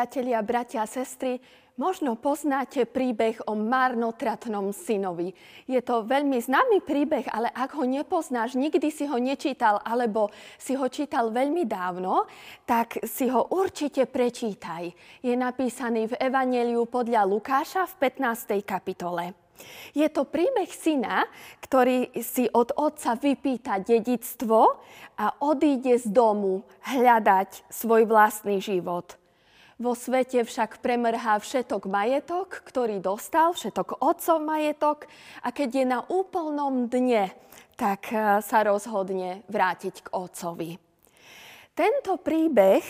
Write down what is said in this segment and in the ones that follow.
Priatelia, bratia a sestry, možno poznáte príbeh o marnotratnom synovi. Je to veľmi známy príbeh, ale ak ho nepoznáš, nikdy si ho nečítal alebo si ho čítal veľmi dávno, tak si ho určite prečítaj. Je napísaný v Evangeliu podľa Lukáša v 15. kapitole. Je to príbeh syna, ktorý si od otca vypýta dedictvo a odíde z domu hľadať svoj vlastný život. Vo svete však premrhá všetok majetok, ktorý dostal, všetok otcov majetok a keď je na úplnom dne, tak eh, sa rozhodne vrátiť k otcovi. Tento príbeh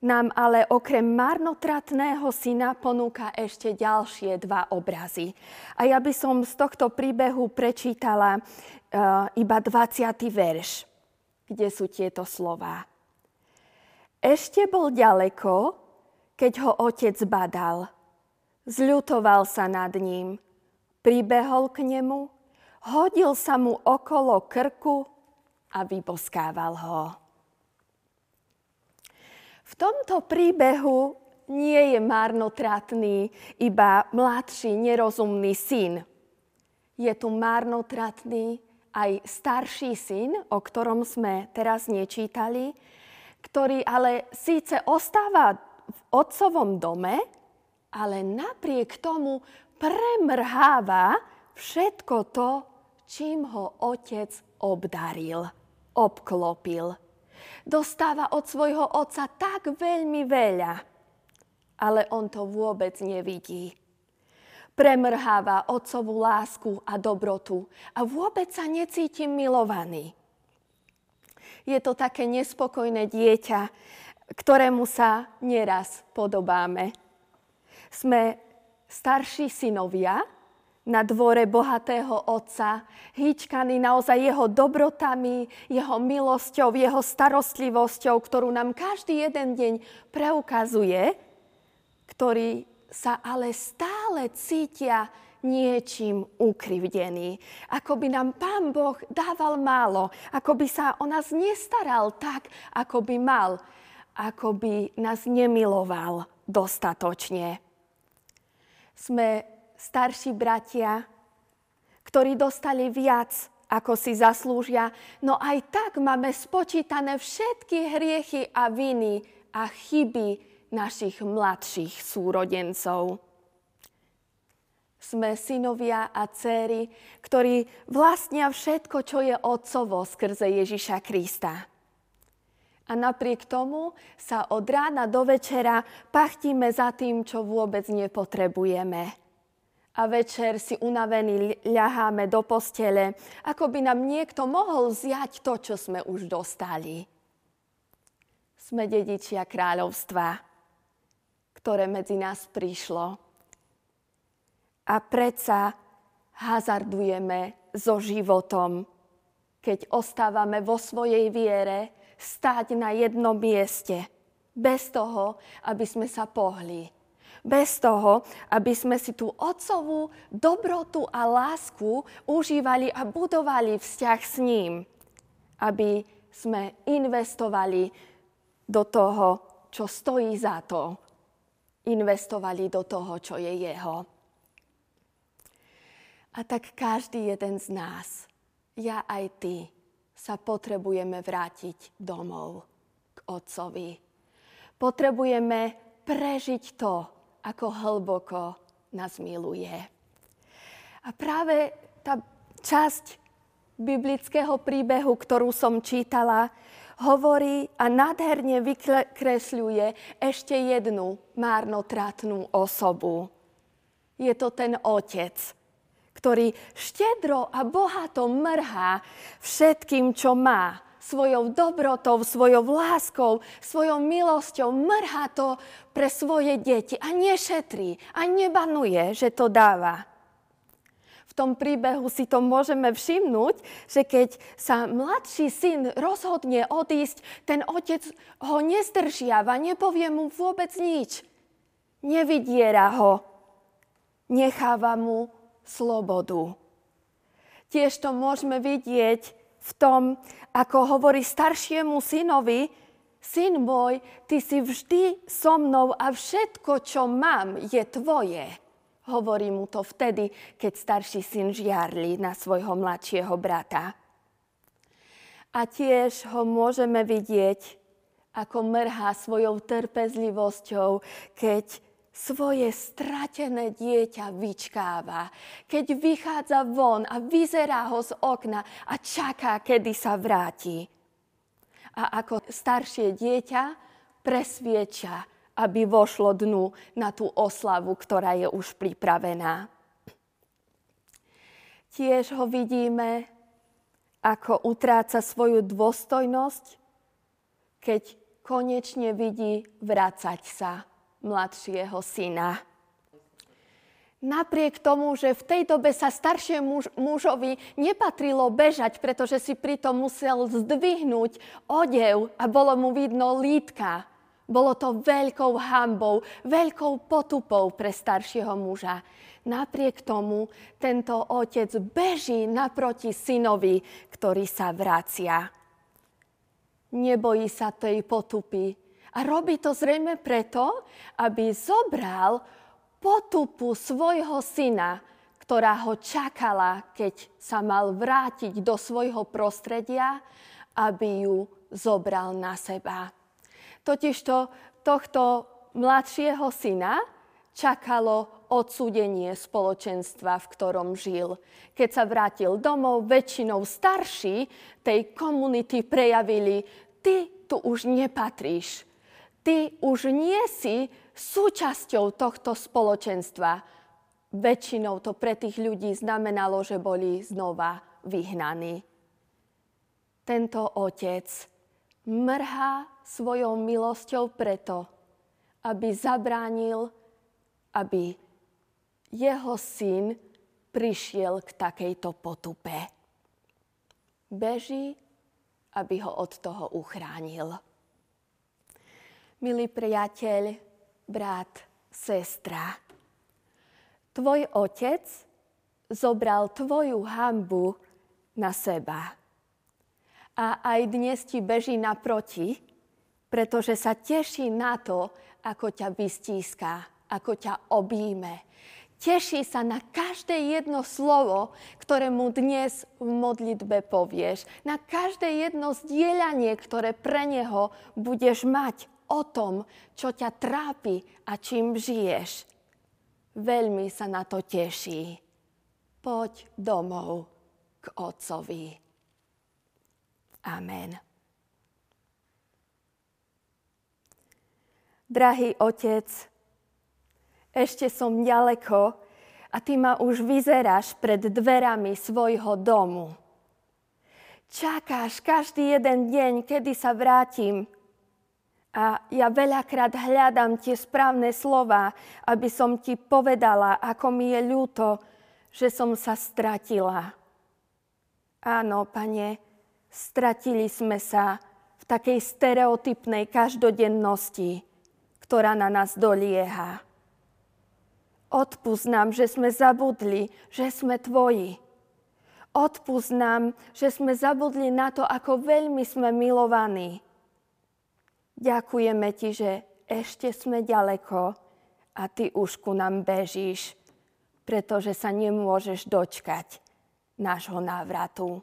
nám ale okrem marnotratného syna ponúka ešte ďalšie dva obrazy. A ja by som z tohto príbehu prečítala uh, iba 20. verš, kde sú tieto slova. Ešte bol ďaleko, keď ho otec badal. Zľutoval sa nad ním, pribehol k nemu, hodil sa mu okolo krku a vyboskával ho. V tomto príbehu nie je márnotratný iba mladší nerozumný syn. Je tu márnotratný aj starší syn, o ktorom sme teraz nečítali, ktorý ale síce ostáva v otcovom dome, ale napriek tomu premrháva všetko to, čím ho otec obdaril, obklopil. Dostáva od svojho otca tak veľmi veľa, ale on to vôbec nevidí. Premrháva otcovú lásku a dobrotu a vôbec sa necíti milovaný. Je to také nespokojné dieťa, ktorému sa neraz podobáme. Sme starší synovia na dvore bohatého otca, hýčkaní naozaj jeho dobrotami, jeho milosťou, jeho starostlivosťou, ktorú nám každý jeden deň preukazuje, ktorí sa ale stále cítia niečím ukrivdený. Ako by nám Pán Boh dával málo, ako by sa o nás nestaral tak, ako by mal ako by nás nemiloval dostatočne. Sme starší bratia, ktorí dostali viac, ako si zaslúžia, no aj tak máme spočítané všetky hriechy a viny a chyby našich mladších súrodencov. Sme synovia a céry, ktorí vlastnia všetko, čo je otcovo skrze Ježiša Krista. A napriek tomu sa od rána do večera pachtíme za tým, čo vôbec nepotrebujeme. A večer si unavení ľaháme do postele, ako by nám niekto mohol zjať to, čo sme už dostali. Sme dedičia kráľovstva, ktoré medzi nás prišlo. A predsa hazardujeme so životom, keď ostávame vo svojej viere, stáť na jednom mieste, bez toho, aby sme sa pohli. Bez toho, aby sme si tú otcovú dobrotu a lásku užívali a budovali vzťah s ním. Aby sme investovali do toho, čo stojí za to. Investovali do toho, čo je jeho. A tak každý jeden z nás, ja aj ty, sa potrebujeme vrátiť domov k Otcovi. Potrebujeme prežiť to, ako hlboko nás miluje. A práve tá časť biblického príbehu, ktorú som čítala, hovorí a nádherne vykresľuje ešte jednu márnotratnú osobu. Je to ten otec, ktorý štedro a bohato mrhá všetkým, čo má. Svojou dobrotou, svojou láskou, svojou milosťou mrhá to pre svoje deti a nešetrí a nebanuje, že to dáva. V tom príbehu si to môžeme všimnúť, že keď sa mladší syn rozhodne odísť, ten otec ho nezdržiava, nepovie mu vôbec nič. Nevidiera ho, necháva mu slobodu. Tiež to môžeme vidieť v tom, ako hovorí staršiemu synovi, Syn môj, ty si vždy so mnou a všetko, čo mám, je tvoje. Hovorí mu to vtedy, keď starší syn žiarli na svojho mladšieho brata. A tiež ho môžeme vidieť, ako mrhá svojou trpezlivosťou, keď svoje stratené dieťa vyčkáva, keď vychádza von a vyzerá ho z okna a čaká, kedy sa vráti. A ako staršie dieťa presvieča, aby vošlo dnu na tú oslavu, ktorá je už pripravená. Tiež ho vidíme, ako utráca svoju dôstojnosť, keď konečne vidí vracať sa mladšieho syna. Napriek tomu, že v tej dobe sa staršie muž, mužovi nepatrilo bežať, pretože si pritom musel zdvihnúť odev a bolo mu vidno lítka. Bolo to veľkou hambou, veľkou potupou pre staršieho muža. Napriek tomu tento otec beží naproti synovi, ktorý sa vracia. Nebojí sa tej potupy a robí to zrejme preto, aby zobral potupu svojho syna, ktorá ho čakala, keď sa mal vrátiť do svojho prostredia, aby ju zobral na seba. Totižto tohto mladšieho syna čakalo odsúdenie spoločenstva, v ktorom žil. Keď sa vrátil domov, väčšinou starší tej komunity prejavili, ty tu už nepatríš, ty už nie si súčasťou tohto spoločenstva. Väčšinou to pre tých ľudí znamenalo, že boli znova vyhnaní. Tento otec mrhá svojou milosťou preto, aby zabránil, aby jeho syn prišiel k takejto potupe. Beží, aby ho od toho uchránil. Milý priateľ, brat, sestra. Tvoj otec zobral tvoju hambu na seba. A aj dnes ti beží naproti, pretože sa teší na to, ako ťa vystíska, ako ťa obíme. Teší sa na každé jedno slovo, ktoré mu dnes v modlitbe povieš. Na každé jedno zdieľanie, ktoré pre neho budeš mať o tom, čo ťa trápi a čím žiješ. Veľmi sa na to teší. Poď domov k Otcovi. Amen. Drahý Otec, ešte som ďaleko a ty ma už vyzeráš pred dverami svojho domu. Čakáš každý jeden deň, kedy sa vrátim a ja veľakrát hľadám tie správne slova, aby som ti povedala, ako mi je ľúto, že som sa stratila. Áno, pane, stratili sme sa v takej stereotypnej každodennosti, ktorá na nás dolieha. Nám, že sme zabudli, že sme tvoji. Nám, že sme zabudli na to, ako veľmi sme milovaní Ďakujeme ti, že ešte sme ďaleko a ty už ku nám bežíš, pretože sa nemôžeš dočkať nášho návratu.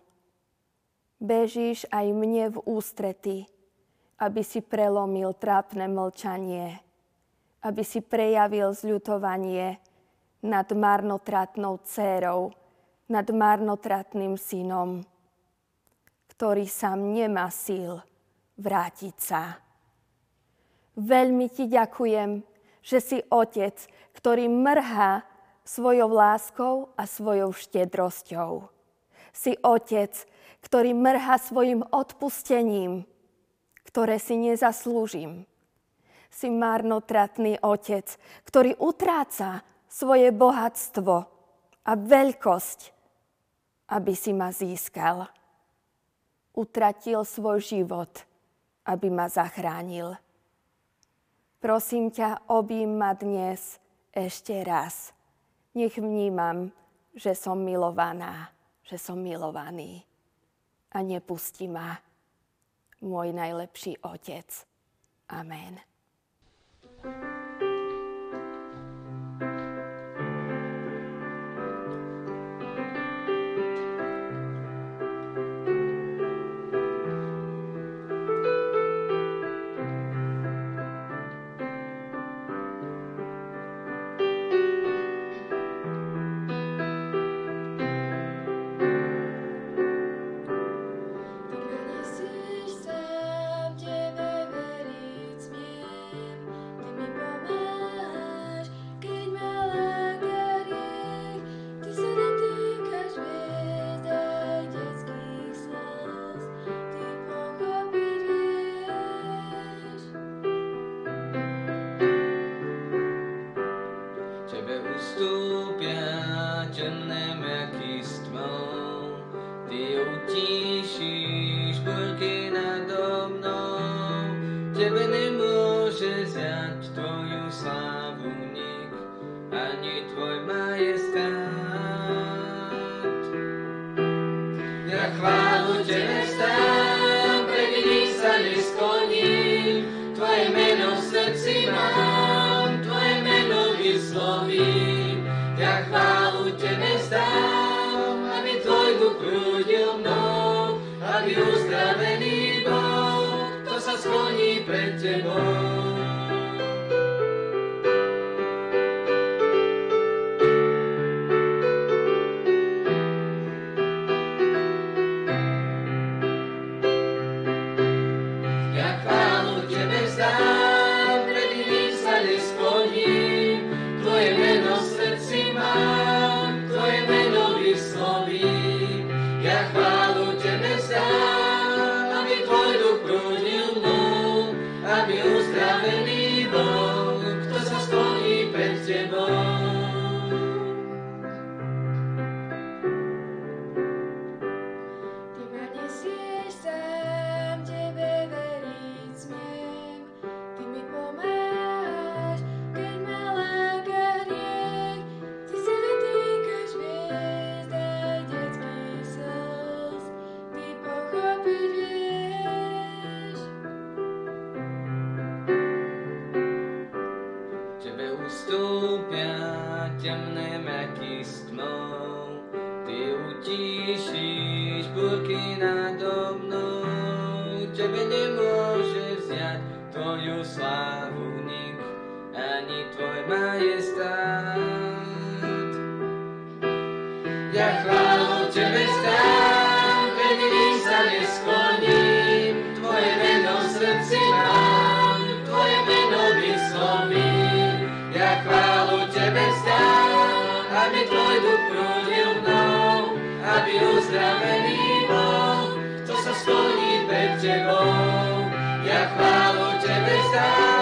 Bežíš aj mne v ústrety, aby si prelomil trápne mlčanie, aby si prejavil zľutovanie nad marnotratnou dcérou, nad marnotratným synom, ktorý sám nemá síl vrátiť sa. Veľmi ti ďakujem, že si otec, ktorý mrhá svojou láskou a svojou štedrosťou. Si otec, ktorý mrhá svojim odpustením, ktoré si nezaslúžim. Si marnotratný otec, ktorý utráca svoje bohatstvo a veľkosť, aby si ma získal. Utratil svoj život, aby ma zachránil. Prosím ťa, objím ma dnes ešte raz. Nech vnímam, že som milovaná, že som milovaný. A nepusti ma môj najlepší otec. Amen. thank you za chválu Tebe vzdám, aby Tvoj duch prúdil mnou, aby uzdravený bol, kto sa skloní pred Tebou. mňa temné mraky s tmou. Ty utíšíš burky nado mnou, tebe nemôže vziať tvoju slávu nik, ani tvoj majestát. Palu Ciebie znam.